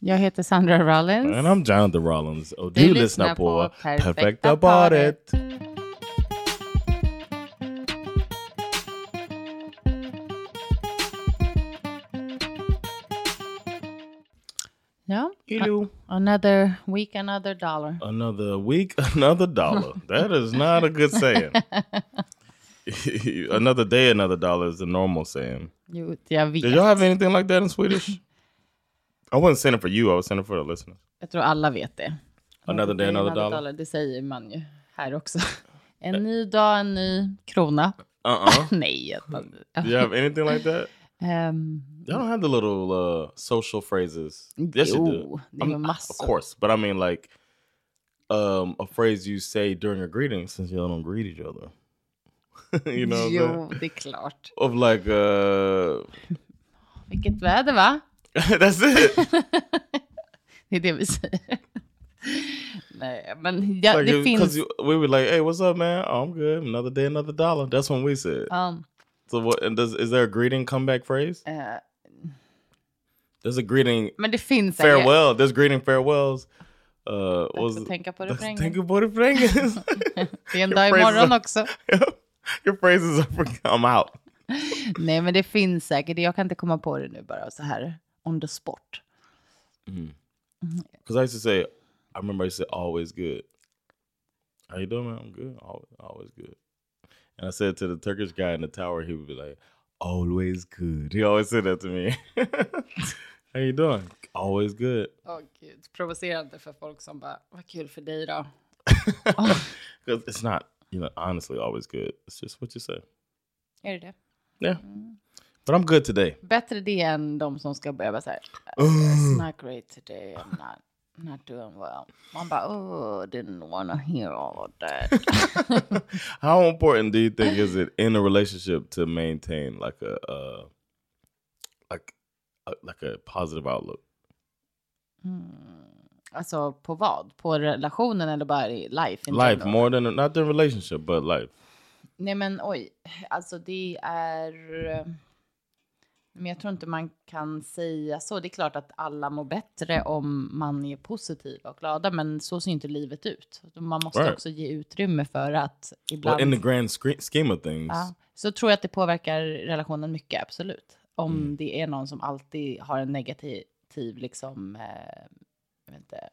Jag heter Sandra Rollins. And I'm Jonathan Rollins. Och Du du lyssnar lyssnar på Perfekta Perfekta paret. paret. Hello. Another week, another dollar. Another week, another dollar. that is not a good saying. another day, another dollar is the normal saying. Jo, jag vet. Did y'all have anything like that in Swedish? I wasn't saying it for you. I was saying it for the listeners. Jag tror alla vet det. Another day, another dollar. Det säger man ju här också. En ny dag, en ny krona. Uh-uh. Nej. jag- Do you have anything like that? Ehm, Y'all don't have the little uh, social phrases. Yes, you do. Det är massor. Of course, but I mean like um, a phrase you say during a greeting since y'all don't greet each other. you know, jo, det är klart. of like uh, Vilket väder va? that's it. Det är det vi säger. Nej, men ja, like, det finns... because we were like, "Hey, what's up, man? Oh, I'm good. Another day, another dollar." That's when we said. Um, So what? And does is there a greeting comeback phrase? eh, There's a greeting men det finns... farewell. There's greeting farewells. Uh, was tänka på refrängen. Tänka på refrängen. Det är en dag imorgon också. Your phrases are for- I'm out. Nej, men det finns säkert. Jag kan inte komma på det nu bara så här on the spot. Mm-hmm. Mm-hmm. Because I used to say, I remember I used to say, always good. How you doing, man? I'm good. Always, always good. And I said to the Turkish guy in the tower, he would be like, always good. He always said that to me. How you doing? Always good. Åh gud, provocerande för folk som bara, vad kul för dig då. Oh. Because it's not, you know, honestly always good. It's just what you say. Är det det? Yeah. Mm. But I'm good today. Bättre det än de som ska börja bara så här, it's not great today, I'm not, not doing well. Man bara, oh, didn't wanna hear all of that. How important do you think is it in a relationship to maintain like a, uh, like, a, like a positive outlook? alltså på vad? På relationen eller bara i life? in life general? more than not the relationship but life Nej men oj, alltså det är... Men jag tror inte man kan säga så. Det är klart att alla mår bättre om man är positiva och glada, men så ser inte livet ut. Man måste Right. också ge utrymme för att well ibland... in the grand scheme of things ja, så tror jag att det påverkar relationen mycket, absolut. Om Mm. det är någon som alltid har en negativ, liksom, eh, jag vet inte,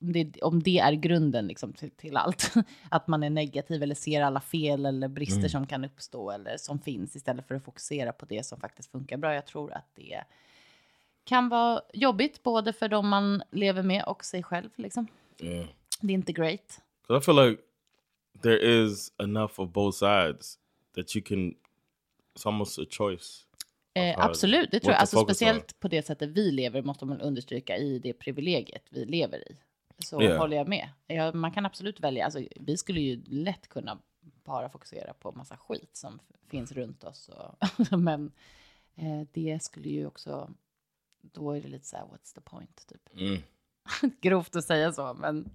om det, om det är grunden liksom, till, till allt. Att man är negativ eller ser alla fel eller brister Mm. som kan uppstå eller som finns istället för att fokusera på det som faktiskt funkar bra. Jag tror att det kan vara jobbigt både för de man lever med och sig själv. Liksom. yeah Det är inte great. i feel like there is enough of both sides that you can it's almost a choice Eh, absolut, det tror jag. Alltså, focus on. speciellt på det sättet vi lever måste man understryka i det privilegiet vi lever i. Så Yeah. håller jag med. Ja, man kan absolut välja. Alltså, vi skulle ju lätt kunna bara fokusera på massa skit som finns runt oss. Och Men eh, det skulle ju också... Då är det lite så här, what's the point? Typ. Mm. Grovt att säga så, men...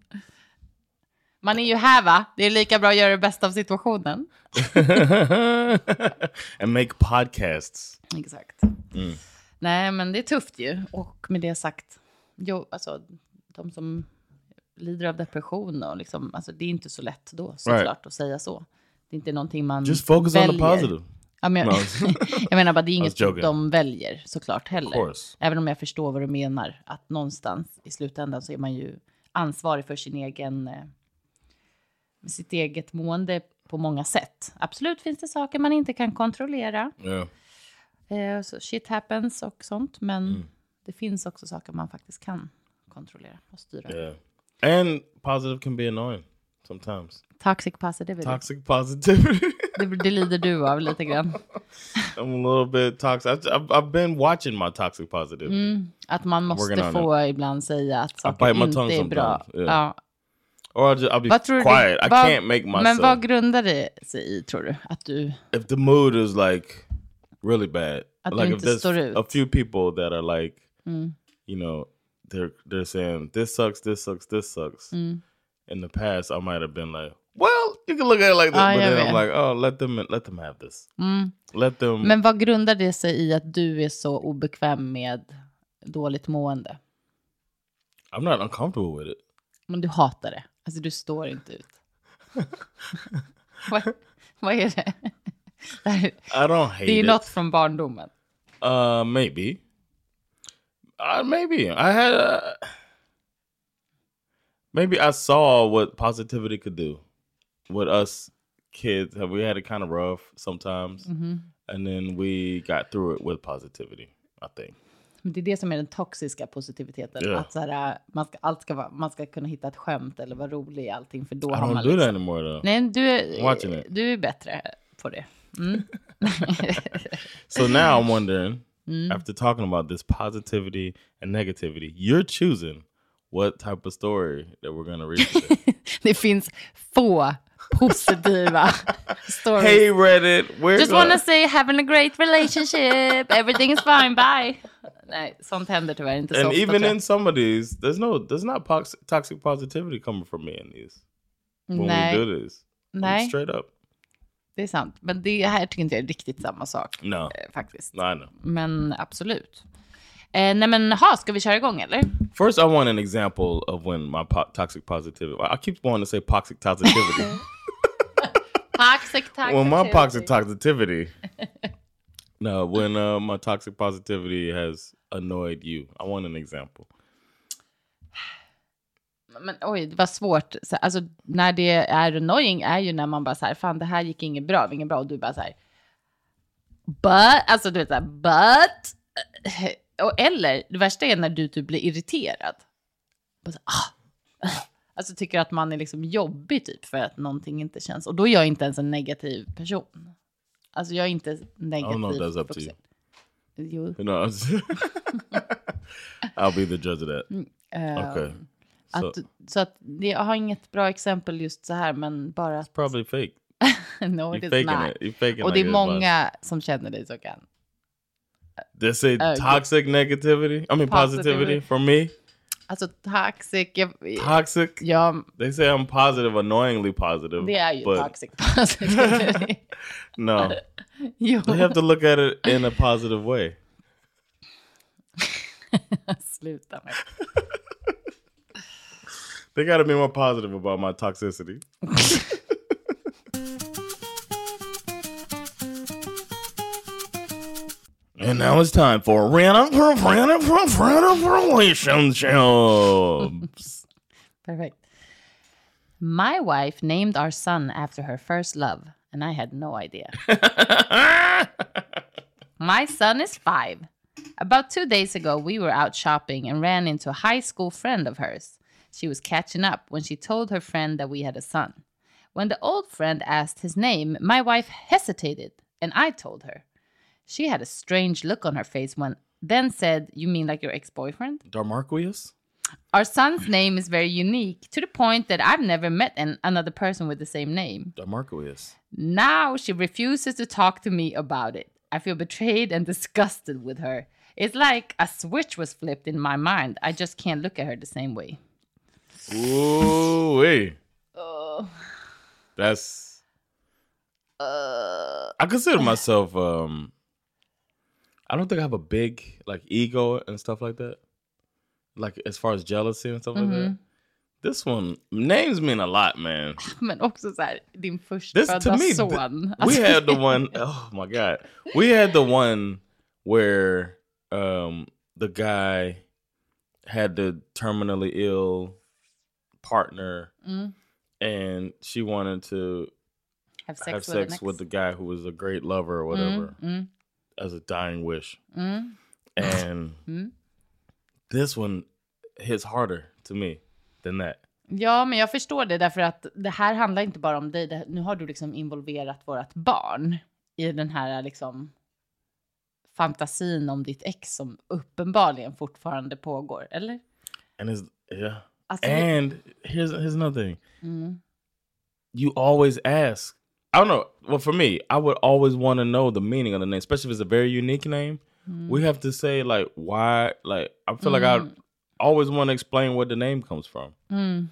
Man är ju här, va? Det är lika bra att göra det bästa av situationen. and make podcasts Exakt. Nej, men det är tufft ju. Och med det sagt, jo, alltså, de som lider av depression och liksom, alltså, det är inte så lätt då såklart att säga så. Det är inte någonting man just focus on väljer. the positive Ja, men jag, No. jag menar bara, det är inget de väljer såklart heller. Även om jag förstår vad du menar, att någonstans i slutändan så är man ju ansvarig för sin egen, eh, sitt eget mående på många sätt. Absolut finns det saker man inte kan kontrollera. yeah Eh, så shit happens och sånt. Men Mm. det finns också saker man faktiskt kan kontrollera och styra. yeah and positive can be annoying sometimes. Toxic positivity. Toxic positivity. Det, det lider du av lite grann. I'm a little bit toxic. I've, I've, been watching my toxic positivity. Mm, att man måste få ibland säga att saker inte är bra. yeah. Ja. Or I'll, just, I'll be Vad tror du- quiet. I vad- can't make myself. Men vad grundar det sig i, tror du? Att du... if the mood is like really bad, Att du like if inte there's står ut. a few people that are like, Mm. you know, they're they're saying this sucks, this sucks, this sucks. Mm. In the past, I might have been like, well, you can look at it like that, Ah, but then I'm vet. like, oh, let them let them have this. Mm. Let them. Men vad grundar det sig i att du är så obekväm med dåligt mående? I'm not uncomfortable with it. Men du hatar det. Alltså du står inte ut. vad, vad är det? det, här, I don't hate det är it. något från barndomen. Uh, maybe. Uh, maybe I had. A, maybe I saw what positivity could do. With us kids, we had it kind of rough sometimes, and then we got through it with positivity. I think. Det är det som är den toxiska positiviteten. Ja. Att så här, man, ska, allt ska vara, man ska kunna hitta ett skämt eller vara rolig i allting. För då I har don't man do that liksom... anymore though. Nej, du är, du är bättre på det. Mm. So now I'm wondering, Mm-hmm. after talking about this positivity and negativity, you're choosing what type of story that we're gonna read. Det finns få positiva stories. hey Reddit, we're Just gonna- wanna say having a great relationship, everything is fine, bye. Nej, sånt händer tyvärr inte så and ofta. even in some of these, there's no, there's not toxic positivity coming from me in these when Nej, we do this. I'm nej, straight up. Det är sant. Men det här tycker inte jag är riktigt samma sak. No, eh, Faktiskt. no, I know. Men absolut. Eh, nej men ha, ska vi köra igång eller? First, I want an example of when my po- toxic positivity. I keep wanting to say toxic positivity. Toxic, toxic. when my toxic positivity. no, when uh, my toxic positivity has annoyed you. I want an example. Men oj, det var svårt. Så, alltså när det är annoying är ju när man bara så här, fan det här gick inget bra, inget bra och du bara så här. But, alltså du vet så här, but. Och, eller det värsta är när du typ blir irriterad. Bara så, ah. Alltså tycker att man är liksom jobbig typ för att någonting inte känns. Och då är jag inte ens en negativ person. Alltså jag är inte negativ. know if that's up to you. Jo. Know, I'll be the judge of that. eh, Okay. So, Att, så att jag har inget bra exempel just så här, men bara att... probably fake. no, it is not. it. Och det är många som känner dig så kan. They say Uh, toxic negativity. I mean positivity from me. Alltså toxic, jag, Toxic. ja, They say I'm positive, annoyingly positive. det är ju but toxic positivity. No, you have to look at it in a positive way. sluta med. They got to be more positive about my toxicity. and now it's time for random random random relationships. Perfect. My wife named our son after her first love, and I had no idea. My son is five. About two days ago, we were out shopping and ran into a high school friend of hers. She was catching up when she told her friend that we had a son. When the old friend asked his name, my wife hesitated, and I told her. She had a strange look on her face when then said, You mean like your ex boyfriend? Darmarquius? Our son's name is very unique to the point that I've never met an, another person with the same name. Darmarquius. Now she refuses to talk to me about it. I feel betrayed and disgusted with her. It's like a switch was flipped in my mind. I just can't look at her the same way. Ooh, wait. Oh, That's. uh, I consider myself. um I don't think I have a big like ego and stuff like that. Like as far as jealousy and stuff like that. This one names mean a lot, man. men också så här, din This to me, th- son. we had the one oh my god, we had the one where um the guy had the terminally ill partner, Mm. and she wanted to have sex, have with, sex an with the guy who was a great lover or whatever Mm, mm, as a dying wish. mm. And Mm. this one hits harder to me than that. Ja, men jag förstår det därför att det här handlar inte bara om dig. Det, nu har du liksom involverat vårt barn i den här liksom fantasin om ditt ex som uppenbarligen fortfarande pågår, eller? And it's yeah. And here's here's another thing. mm, You always ask. I don't know. Well, for me, I would always want to know the meaning of the name, especially if it's a very unique name. We have to say like why. Like I feel like I always want to explain where the name comes from. mm.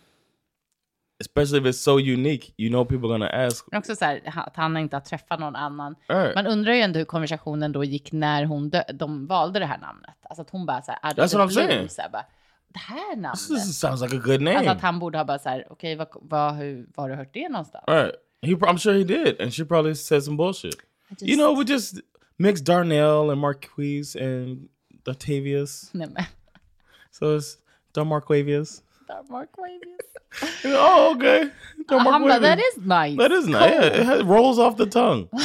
Especially if it's so unique, you know people are gonna ask. Men också så här, att han inte har träffat någon annan. Right. Man undrar ju ändå hur konversationen då gick när hon dö- de valde det här namnet. Alltså att hon bara så här, That's what I'm blue, saying. Så här, bara, det här namnet. sounds like a good name. Alltså att han borde ha bara så här, okej, vad, vad, hur, var har du hört det någonstans? Right. He, I'm sure he did, and she probably said some bullshit. I You know, we just mix Darnell and Marquise and Octavius, Nej men, so it's Darmarquavius. Mark Wavius. Oh, okay. Darmarquavius. that is nice. That is nice. Yeah, it rolls off the tongue.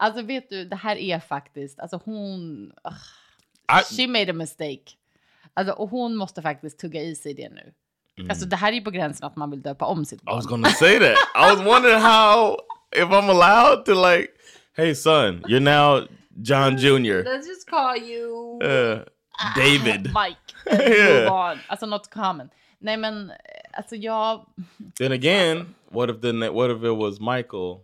Alltså vet du, det här är faktiskt, alltså hon, ugh, I, she made a mistake. Alltså, och hon måste faktiskt tugga i sig det nu. Mm. Alltså det här är ju på gränsen att man vill döpa om sitt I barn. was gonna say that. I was wondering how, if I'm allowed to like, hey son, you're now John Jr. Let's just call you Uh, David. Mike. and Yeah. Alltså not common. Nej men, alltså jag, Then again, what if the what if it was Michael?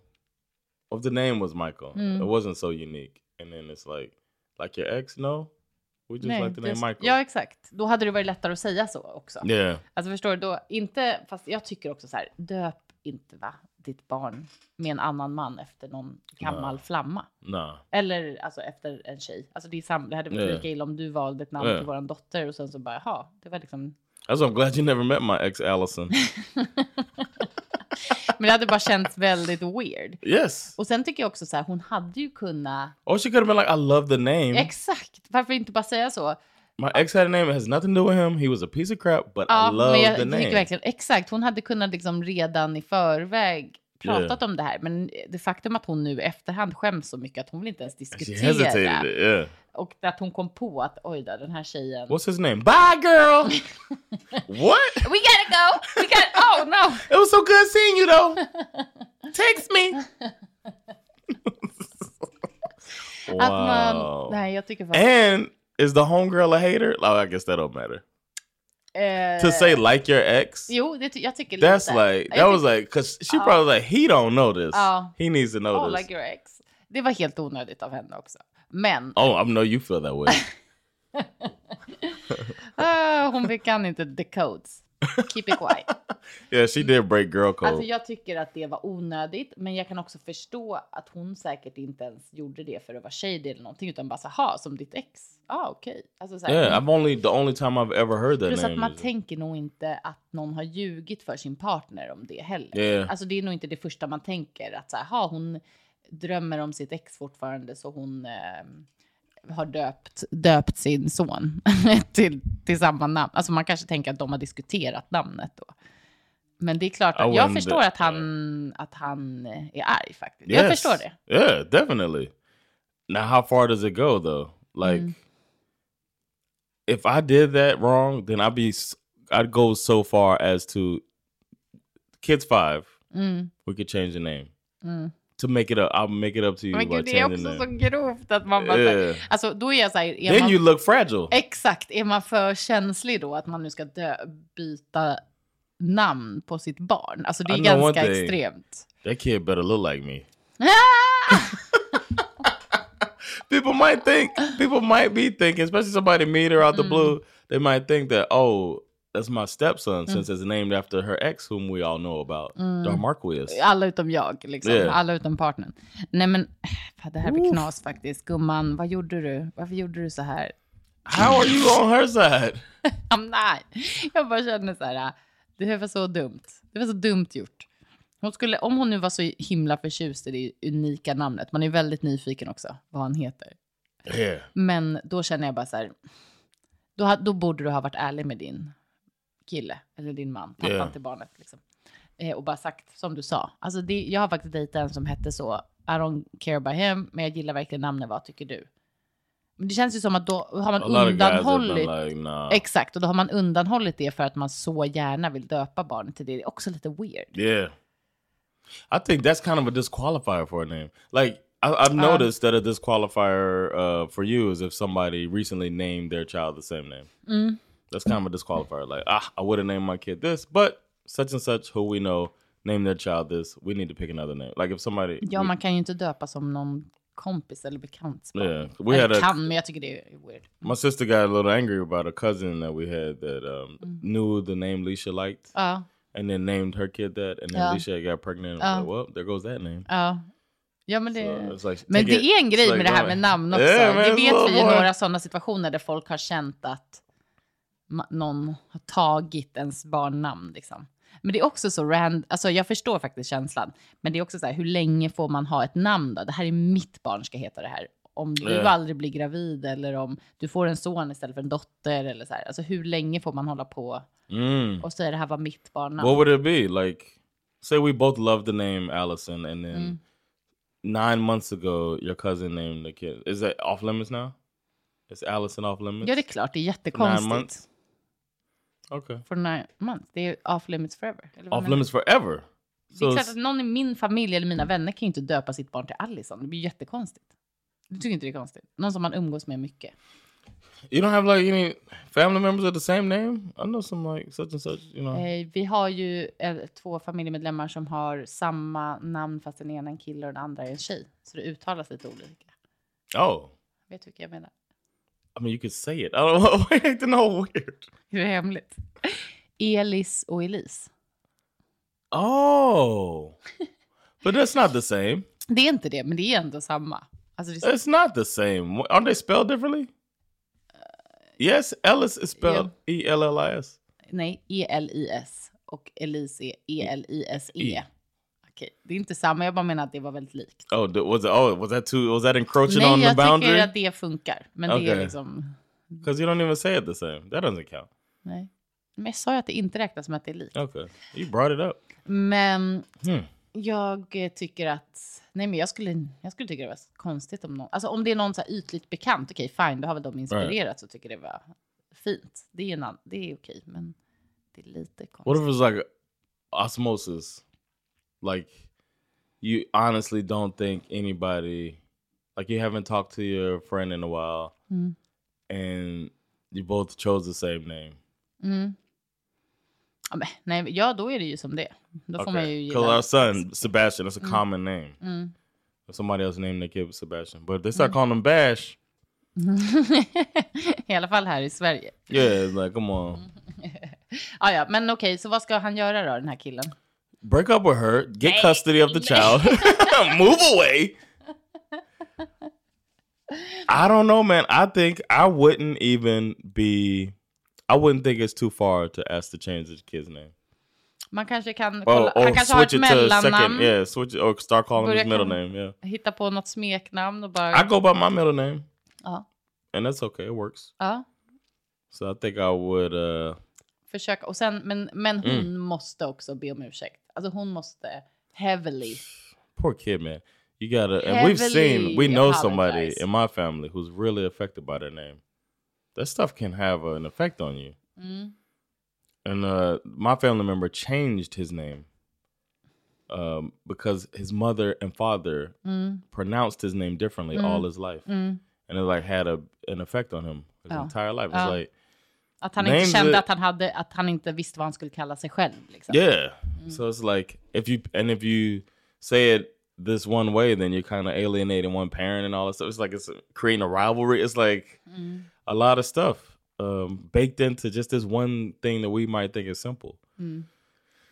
What if the name was Michael? Mm. It wasn't so unique, and then it's like, like your ex? No, we just nej, like the name Michael. ja exakt. Då hade det varit lättare att säga så också. Yeah, Alltså förstår du, då inte, fast jag tycker också så här, döp inte va, ditt barn med en annan man efter någon gammal flamma. nah. Eller alltså efter en tjej. Alltså det, är sam- det hade varit Ja. lika illa om du valde ett namn Ja. till våran dotter och sen så bara, jaha, det var liksom... Why I'm glad you never met my ex, Allison. Men det hade bara känts väldigt weird. yes. Och sen tycker jag också så här, hon hade ju kunnat... Or she could have been like, I love the name. Exakt, varför inte bara säga så? my ex had a name. It has nothing to do with him. He was a piece of crap, but Ja, I love the name. verkligen, exakt, hon hade kunnat liksom redan i förväg pratat om det här. Men det faktum att hon nu efterhand skäms så mycket att hon vill inte ens She diskutera. yeah. Och att hon kom på att oj då, den här tjejen... What's his name? Bye, girl. what? We gotta go! We got... Oh no! It was so good seeing you, though. Text me. Att man... Nej, jag tycker faktiskt... And is the homegirl a hater? Oh, I guess that don't matter. Eh, To say like your ex, Jo, det, jag tycker that's lite. like Jag that was tycker- like because she probably like he don't know this. Ja. He needs to know Oh, this. like your ex. Det var helt onödigt av henne också. Men oh, I know you feel that way. ah, hon kan inte the codes. Keep it quiet. yeah, she did break girl code. Alltså jag tycker att det var onödigt, men jag kan också förstå att hon säkert inte ens gjorde det för att vara shady eller någonting, utan bara så ha som ditt ex. Ah, okej. Alltså, så här, yeah, I've only the only time I've ever heard that Plus name. att man tänker nog inte att någon har ljugit för sin partner om det heller. Yeah. Alltså det är nog inte det första man tänker att så här, ha, hon drömmer om sitt ex fortfarande så hon eh, har döpt, döpt sin son till, till samma namn. Alltså man kanske tänker att de har diskuterat namnet då. Men det är klart, att jag förstår att han, att han är arg faktiskt. Jag Yes. förstår det. Yeah, definitely. Now, how far does it go though? Like, Mm. if I did that wrong, then I'd be I'd go so far as to kids five. Mm. We could change the name Mm. To make it up. I'll make it up to you Men gud, det är också så grovt att man bara... Yeah. Alltså då är jag så här, är Then man, you look fragile. Exakt, är man för känslig då att man nu ska dö, byta namn på sitt barn? Alltså det I är one ganska thing. extremt. That kid better look like me. people might think, people might be thinking, especially somebody meet her Mm. out the blue, they might think that, oh, that's my stepson since it's named after her ex, whom we all know about, Darmarquis. Alla utom jag, liksom. Yeah. Alla utom partnern. Nej men, det här blir knas faktiskt. Gumman, vad gjorde du? Varför gjorde du så här? How are you on her side? I'm not. Jag bara känner så här, det här var så dumt. Det var så dumt gjort. Hon skulle, om hon nu var så himla förtjust i det unika namnet, man är väldigt nyfiken också vad han heter. Yeah. Men då känner jag bara så här, då, då borde du ha varit ärlig med din kille, eller din man, pappan Yeah. till barnet. Liksom. Eh, och bara sagt som du sa. Alltså det, jag har faktiskt dejtat en som hette så, I don't care about him, men jag gillar verkligen namnet, vad tycker du? Men det känns ju som att då har man undanhållit. like, nah. Exakt, och då har man undanhållit det för att man så gärna vill döpa barnet till det. Det är också lite weird. Yeah. I think that's kind of a disqualifier for a name. Like I, I've Uh. noticed that a disqualifier uh, for you is if somebody recently named their child the same name. Mm. That's kind of a disqualifier. Like ah, I would have named my kid this, but such and such who we know named their child this. We need to pick another name. Like if somebody, Ja, man kan ju inte döpa som någon kompis eller bekant. yeah, we had a kan, men jag tycker det är weird. my sister got a little angry about a cousin that we had that um, knew the name Leisha liked. Ja, and then named her kid that, and then Yeah. Alicia got pregnant. Uh. like, well, there goes that name. ja. Ja, men So det... it's like, Men det it- är en grej like med det här med namn också. Yeah, man, det vet vi more- några sådana situationer där folk har känt att någon har tagit ens barnnamn. Liksom. Men det är också så rand, alltså jag förstår faktiskt känslan. Men det är också så här, hur länge får man ha ett namn då? Det här är mitt barn ska heta det här. Om du Ja. aldrig blir gravid eller om du får en son istället för en dotter eller så här. Alltså hur länge får man hålla på Mm. och säga det här var mitt barnnamn? What would it be like? Say we both love the name Allison, and then Mm. nine months ago, your cousin named the kid. Is that off limits now? Is Allison off limits? Ja, det är klart. Det är jättekonstigt. Okay. For nine months. Det är off limits forever. Off limits forever. Det So är klart att någon i min familj eller mina vänner kan ju inte döpa sitt barn till Allison. Det blir jättekonstigt. Du tycker inte det är konstigt? Någon som man umgås med mycket. you don't have like any family members of the same name. I know some like such and such. You know. Eh, vi har ju eh, två familjemedlemmar som har samma namn fast den ena är en kille och den andra är en tjej. Så det uttalas lite olika. Oh, Vet du vilka jag menar? I mean, you could say it. I don't know. I don't know. Weird. Hur hemligt? Elis och Elise. Oh, but that's not the same. Det är inte det, men det är ändå samma. Alltså det är, It's not the same. Aren't they spelled differently? Yes, Ellis is spelled E L L I S. nej, E-L-I-S och Elise är E-L-I-S-E. Okej, det är inte samma. Jag bara menar att det var väldigt likt. Oh, was it? Oh, was that too? Was that encroaching Nej, on the jag boundary? tycker att det funkar. Men det är liksom... Because you don't even say it the same. That doesn't count. Nej. Men jag sa ju att det inte räknas som att det är likt. Okay, you brought it up. Men Hmm. jag tycker att... Nej, men jag skulle, jag skulle tycka det var konstigt om någon... Alltså om det är någon så här ytligt bekant, okej fine, då har väl de inspirerats och tycker det var fint. Det är, en annan, det är okej, men det är lite What konstigt. if it's like osmosis? Like you honestly don't think anybody, like you haven't talked to your friend in a while, Mm. and you both chose the same name. Mm. Nej, ja, då är det ju som det. Då får man ju Because gilla... our son Sebastian, that's a common name. Mm. Somebody else named their kid Sebastian, but they start calling him Bash. I alla fall här i Sverige. Yeah, it's like come on, Ah, ja, men okej, så vad ska han göra då, den här killen? Break up with her, get custody of the child, move away. I don't know, man. I think I wouldn't even be. I wouldn't think it's too far to ask to change the kid's name. Man kanske kan kolla, or han kanske har ett switch it to mellannamn, second. Yeah, switch it or start calling his middle name. Yeah, hitta på något smeknamn och bara... I go by my middle name, Ja, and that's okay. It works. ja, So I think I would. uh försöka. Och sen, men, men hon Mm. måste också be om ursäkt. Alltså hon måste heavily. Poor kid, man. You gotta, and we've seen, we know somebody in my family who's really affected by their name. That stuff can have an effect on you. Mm. And uh, my family member changed his name um, because his mother and father Mm. pronounced his name differently Mm. all his life, Mm. and it like had a an effect on him his Oh. entire life. It's Oh. like, Att han inte kände it- att han, hade, att han inte visste vad han skulle kalla sig själv. Liksom. yeah. So it's like if you and if you say it this one way, then you're kind of alienating one parent and all that stuff. It's like it's creating a rivalry. It's like Mm. a lot of stuff um, baked into just this one thing that we might think is simple.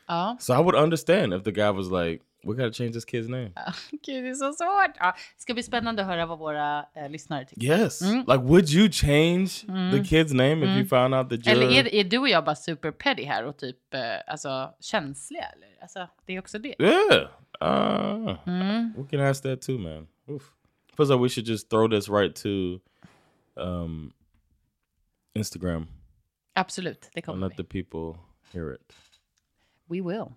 Ja. So I would understand if the guy was like, "We got to change this kid's name." Gud, det är så svårt. Ja. Det ska bli spännande att höra vad våra eh, lyssnare tycker. Yes. Like, would you change the kid's name if you found out that you're? Eller är, är du och jag bara super petty här och typ eh, alltså, känsliga? Eller? Alltså, det är också det. Yeah. Uh, We can ask that too, man. Oof. Feels like we should just throw this right to um, Instagram Absolut, det and kommer let the people hear it. We will.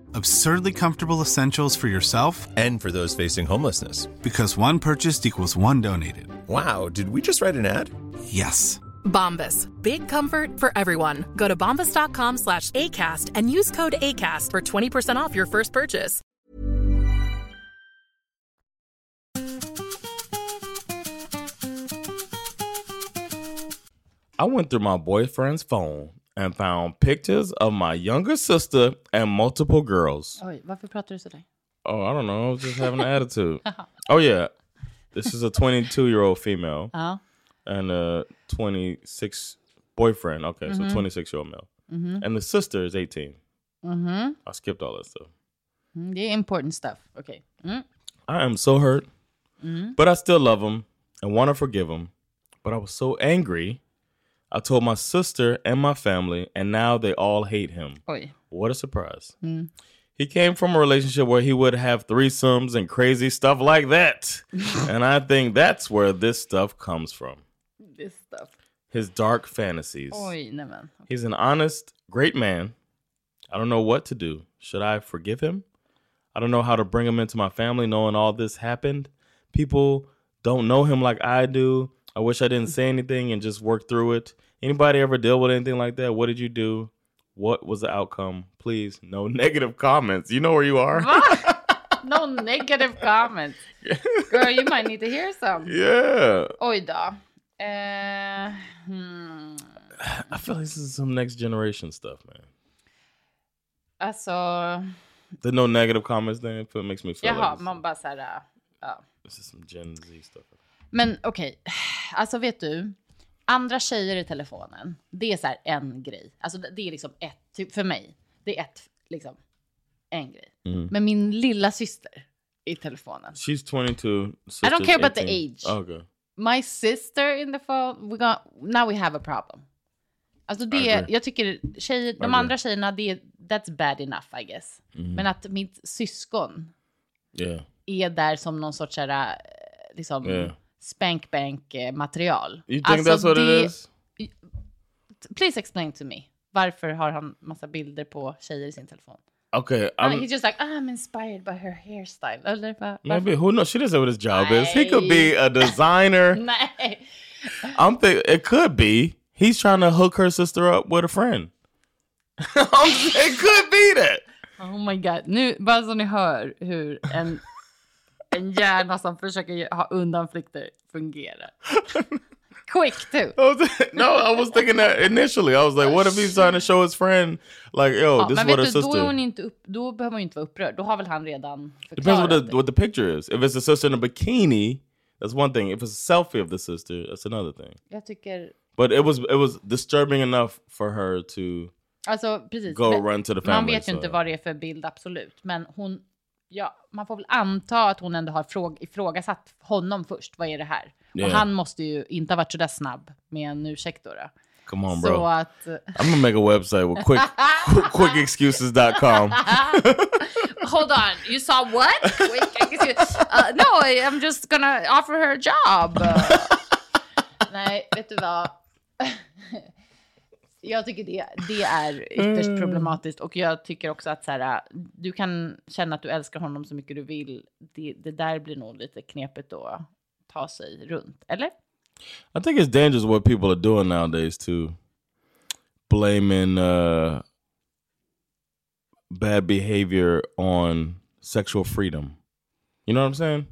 Absurdly comfortable essentials for yourself And for those facing homelessness. because one purchased equals one donated. Wow, did we just write an ad? Yes. Bombas. Big comfort for everyone. Go to bombas.com slash ACAST and use code ACAST for 20% off your first purchase. I went through my boyfriend's phone and found pictures of my younger sister and multiple girls. Oj, varför pratar du sådär? Oh, I don't know. I was just having an attitude. Oh yeah, this is a 22 year old female Ja. and a 26 boyfriend. Okay, so 26 year old male, and the sister is 18. I skipped all that stuff. Mm, det är important stuff. Okej. Mm. I am so hurt, but I still love him and want to forgive him. But I was so angry. I told my sister and my family, and now they all hate him. Oh, Oj. What a surprise. Mm. He came from a relationship where he would have threesomes and crazy stuff like that. and I think that's where this stuff comes from This stuff. his dark fantasies. Oj, nej men. He's an honest, great man. I don't know what to do. Should I forgive him? I don't know how to bring him into my family knowing all this happened. People don't know him like I do. I wish I didn't say anything and just work through it. Anybody ever deal with anything like that? What did you do? What was the outcome? Please, no negative comments. You know where you are. No negative comments. Girl, you might need to hear some. yeah. Oj då. Eh, hmm. I feel like this is some next generation stuff, man. Alltså, The no negative comments thing it makes me feel jaha, like this, man bara ja. this is some Gen Z stuff. Men okej, alltså vet du, andra tjejer i telefonen, det är så här en grej. Alltså det är liksom ett, typ för mig, det är ett, liksom, en grej. Mm. Men min lilla syster i telefonen, She's 22. I don't care about the 18. age. Okay. my sister in the phone, we got, now we have a problem. Alltså det, jag tycker tjejer, de andra tjejerna, det, that's bad enough I guess. Men att mitt syskon Yeah. är där som någon sorts så här, eh, liksom, Yeah. Spankbank material. You think Alltså, that's what det- it is? Please explain to me. Varför har han massa bilder på tjejer i sin telefon? Okay. Han- I'm, He's just like, ah, I'm inspired by her hairstyle. Eller va- maybe who knows? She doesn't say what his job is. He could be a designer. Nej. I'm think it could be. He's trying to hook her sister up with a friend. It could be that. Oh my god. Nu, bara så ni hör hur en, en hjärna som försöker ha undanflykter fungerar. Quick too. I was- no, I was thinking that initially. I was like, what if he's trying to show his friend, like, yo, Ja, this is what vet her du, då, är sister. hon inte upp, då behöver man ju inte vara upprörd. Då har väl han redan Depends förklarat what the what the picture is. If it's a sister in a bikini, that's one thing. If it's a selfie of the sister, that's another thing. Jag tycker, But it was it was disturbing enough for her to alltså precis. go Men- run to the Man family. vet ju so- inte vad det är för bild, absolut. Men hon, ja, man får väl anta att hon ändå har fråg, ifrågasatt honom först. Vad är det här? Yeah. Och han måste ju inte ha varit sådär snabb med en ursäkt då. då. Come on, Så bro. att... I'm gonna make a website with quick quick, quickexcuses.com. Hold on, you saw what? Wait, uh, no, I'm just gonna offer her a job. Nej, vet du vad? Jag tycker det, det är ytterst problematiskt och jag tycker också att så här, du kan känna att du älskar honom så mycket du vill. Det, det där blir nog lite knepigt då att ta sig runt, eller? I think it's dangerous what people are doing nowadays too. blaming uh, bad behavior on sexual freedom. You know what I'm saying?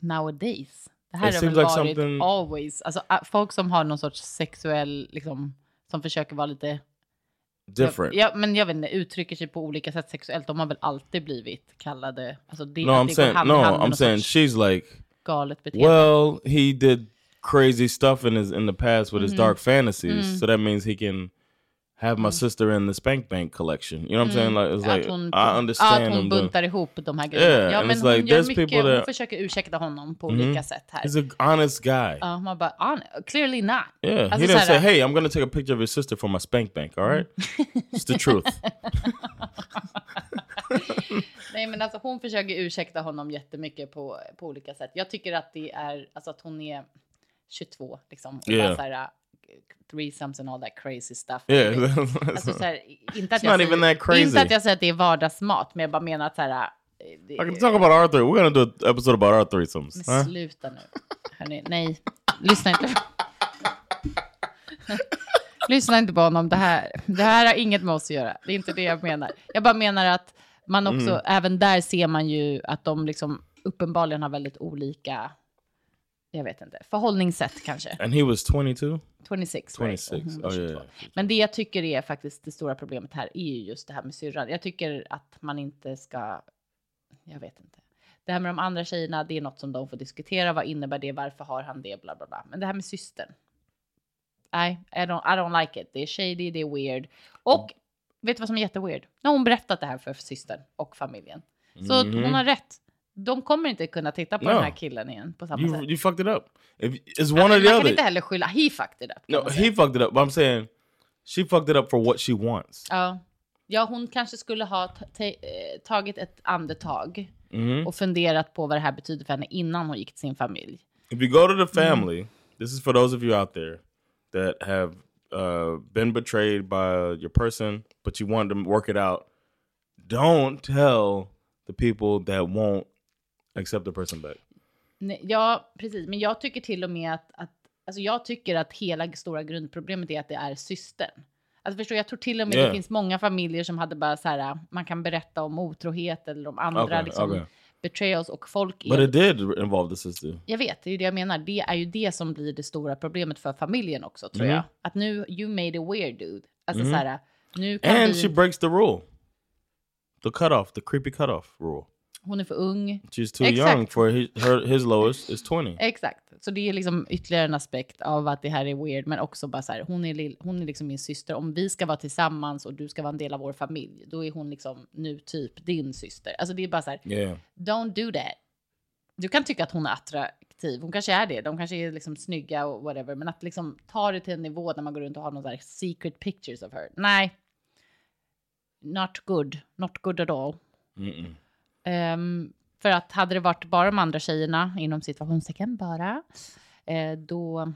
Nowadays. Det här It har seems väl like varit something- always. Alltså ä- folk som har någon sorts sexuell, liksom, som försöker vara lite... Different. Ja, men jag vet inte, uttrycker sig på olika sätt sexuellt. De har väl alltid blivit kallade... Alltså det, No, I'm det saying no. I'm saying she's like, galet beteende. well, he did crazy stuff in his in the past with his Mm-hmm. dark fantasies, so that means he can have my sister in the Spank Bank collection. You know what I'm saying? Like it's like hon, I understand att hon buntar ihop de här grejerna. Yeah, ja, men hon like, gör mycket, people hon that- försöker ursäkta honom på olika sätt här. He's an honest guy. Ja, man bara, "Hon- clearly not. Yeah, Alltså he didn't här- say, "Hey, I'm gonna take a picture of your sister for my spank bank." All right, it's the truth. Nej, men alltså hon försöker ursäkta honom jättemycket på, på olika sätt. Jag tycker att det är, alltså att hon är 22 liksom. Yeah. bara så här, uh, threesomes and all that crazy stuff. Yeah, Alltså så här, inte att jag säger. Inte att jag säger att det är vardagsmat, men jag bara menar att så här, det, I can talk about our three. We're gonna do an episode about our threesomes. Men Huh? sluta nu. Hörrni, nej, lyssna inte. lyssna inte på honom. Det här, det här har inget med oss att göra. Det är inte det jag menar. Jag bara menar att man också, Mm. även där ser man ju att de liksom uppenbarligen har väldigt olika, jag vet inte, förhållningssätt kanske. And he was 22. 26, 26. Right? Var Oh, 22. yeah. Men det jag tycker är faktiskt det stora problemet här är ju just det här med syrran. Jag tycker att man inte ska, jag vet inte. Det här med de andra tjejerna, det är något som de får diskutera. Vad innebär det? Varför har han det? Bla bla bla. Men det här med systern. Nej, I don't, I don't like it. Det är shady, det är weird. Och vet du vad som är jätteweird? Nu har hon berättat det här för systern och familjen. Så hon har rätt. De kommer inte kunna titta på No. den här killen igen på samma You sätt. you fucked it up. If it's one men or the man kan other. inte heller skylla, he fucked it up. kan No, he fucked it up. But I'm saying she fucked it up for what she wants. Ja. ja, hon kanske skulle ha eh, tagit ett andetag Mhm. och funderat på vad det här betyder för henne innan hon gick till sin familj. If you go to the family, this is for those of you out there that have uh, been betrayed by your person, but you want to work it out. Don't tell the people that won't accept the person back. Nej, Ja, precis. Men jag tycker till och med att, att alltså jag tycker att hela stora grundproblemet är att det är systern. Alltså förstår, jag tror till och med Yeah. det finns många familjer som hade bara så här, man kan berätta om otrohet eller om andra Okej, liksom, okej. betrayals och folk är, it did involve the sister. Jag vet, det är ju det jag menar. Det är ju det som blir det stora problemet för familjen också, tror Mhm. jag. Att nu, you made a weird dude. Alltså så här, nu kan And vi... she breaks the rule. The cutoff, the creepy cutoff rule. Hon är för ung. She's too Exakt. young for his, her, his lowest is 20. Exakt. Så det är liksom ytterligare en aspekt av att det här är weird, men också bara så här, hon är, lill, hon är liksom min syster. Om vi ska vara tillsammans och du ska vara en del av vår familj, då är hon liksom nu typ din syster. Alltså det är bara så här, Yeah. don't do that. Du kan tycka att hon är attraktiv, hon kanske är det, de kanske är liksom snygga och whatever, men att liksom ta det till en nivå där man går runt och har någon så här secret pictures of her. Nej. Not good, not good at all. Mm-mm. Ehm, för att hade det varit bara de andra tjejerna, inom situationstecken bara, eh, då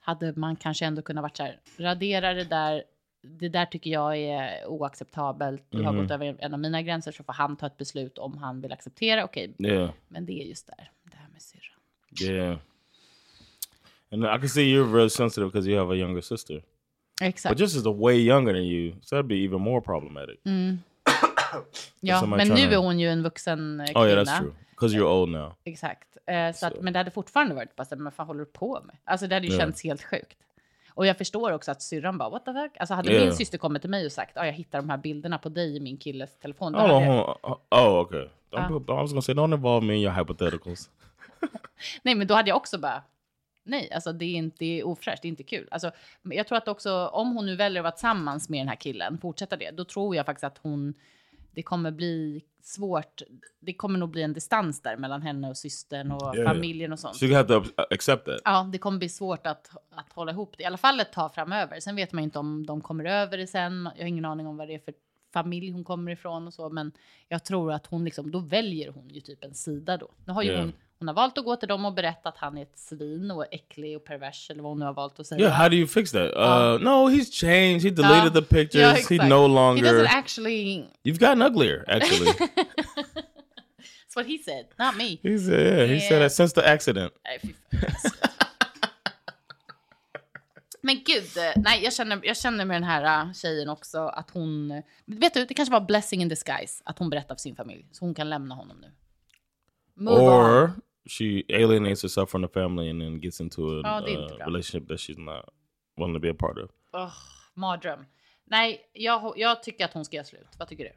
hade man kanske ändå kunnat varit så här, radera det där, det där tycker jag är oacceptabelt. Du har Mhm. gått över en av mina gränser så får han ta ett beslut om han vill acceptera. Okej, Yeah. men det är just där, det här med syrran. Yeah. And I can see you're really sensitive because you have a younger sister. Exakt. But just as a way younger than you, so that'd be even more problematic. ja, men nu är hon ju en vuxen eh, kvinna. Oh yeah, that's true. Because you're old now. Exakt. Eh, så att, men det hade fortfarande varit bara så men vad fan håller du på med? Alltså det hade ju Ja. känts helt sjukt. Och jag förstår också att syrran bara, what the fuck? Alltså hade Ja. min syster kommit till mig och sagt, ja jag hittar de här bilderna på dig i min killes telefon. Oh, jag, on. Oh, okay. Ah. put- I was gonna say, don't involve me in your hypotheticals. nej men då hade jag också bara, nej alltså det är inte ofräscht, det är inte kul. Alltså, jag tror att också om hon nu väljer att vara tillsammans med den här killen, fortsätta det, då tror jag faktiskt att hon, det kommer bli svårt, det kommer nog bli en distans där mellan henne och systern och ja. familjen och sånt. So you have to accept that. Ja, det kommer bli svårt att, att hålla ihop det. I alla fall ett tag framöver. Sen vet man ju inte om de kommer över det sen. Jag har ingen aning om vad det är för familj hon kommer ifrån och så. Men jag tror att hon liksom, då väljer hon ju typ en sida då. Nu har ju Yeah. hon, hon har valt att gå till dem och berätta att han är ett svin och äcklig och pervers eller vad hon nu har valt att säga. Yeah, how do you fix that? Uh, Uh, no, he's changed. He deleted the pictures. Ja, he no He longer. doesn't actually, You've gotten uglier, actually. that's what he said, not me. he said, yeah, he said Yeah. that since the accident. Men gud, eh, nej, jag känner, jag känner med den här eh, tjejen också att hon... eh, Vet du, det kanske var blessing in disguise att hon berättar för sin familj. Så hon kan lämna honom nu. Move or on. she alienates herself from the family and then gets into a Ja, uh, relationship that she's not willing to be a part of. Ugh, mardröm. Nej, jag, jag tycker att hon ska göra slut. Vad tycker du?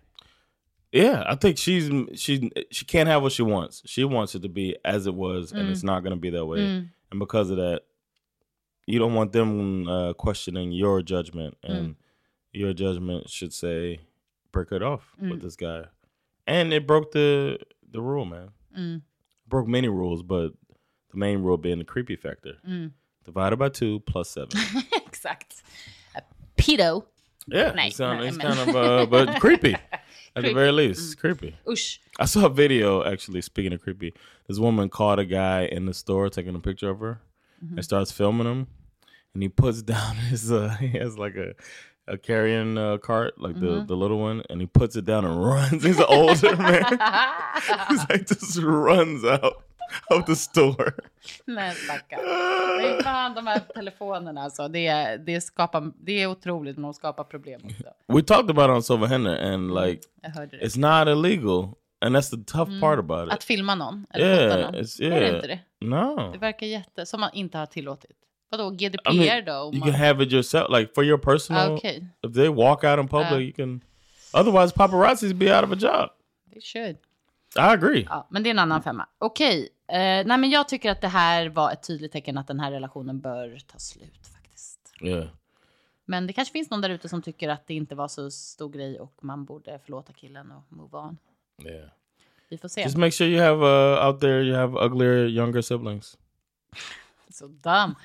Yeah, I think she's she she can't have what she wants. She wants it to be as it was, and it's not going to be that way. And because of that, you don't want them uh, questioning your judgment, and your judgment should say break it off with this guy. And it broke the the rule, man. Broke many rules, but the main rule being the creepy factor. Divided by two plus seven. Exakt. Uh, Pedo. Yeah, it's, kind, nej, it's kind of uh, but creepy. At the very least, creepy. Usch. I saw a video actually. Speaking of creepy, this woman caught a guy in the store taking a picture of her, and starts filming him, and he puts down his. Uh, he has like a a carrying uh, cart, like the the little one, and he puts it down and runs. He's an older man. He's like just runs out of the store. Nej, stackarn. Fan, de här telefonerna alltså. Det, det, skapar, det är otroligt, men de skapar problem också. We talked about it on Silver Henna, and like hörde det. it's not illegal, and that's the tough part about it. Att filma någon? Eller Yeah, fota någon? it's- Är det yeah. inte det? No, Det verkar jätte... Som man inte har tillåtit. Vadå, GDPR I mean, då? You can have it yourself, like for your personal. Ah, okay. If they walk out in public, Uh. you can. Otherwise, paparazzis be out of a job. They should. I agree. Ja, men det är en annan femma. Okej. Eh, nej, men jag tycker att det här var ett tydligt tecken att den här relationen bör ta slut faktiskt. Yeah. Men det kanske finns någon där ute som tycker att det inte var så stor grej och man borde förlåta killen och move on. Yeah. Vi får se. Just make sure you have uh, out there. You have uglier younger siblings. Så dum.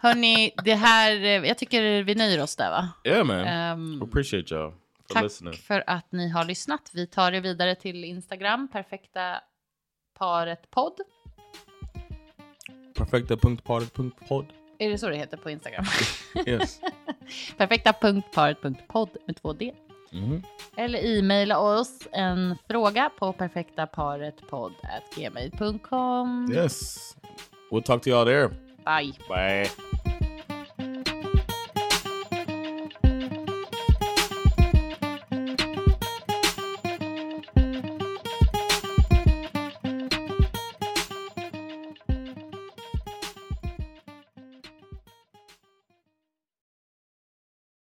Hörni, det här, eh, jag tycker vi nöjer oss där va? Yeah, man. Ehm, Appreciate y'all for tack listening. för att ni har lyssnat. Vi tar er vidare till Instagram, perfekta paret podd. Perfecta.party.pod. Är det så det heter på Instagram? Yes. Perfekta.paret.podd med två D. Mhm. Eller e-maila oss en fråga på perfektaparetpodd.gmail.com. Yes. We'll talk to y'all there. Bye. Bye.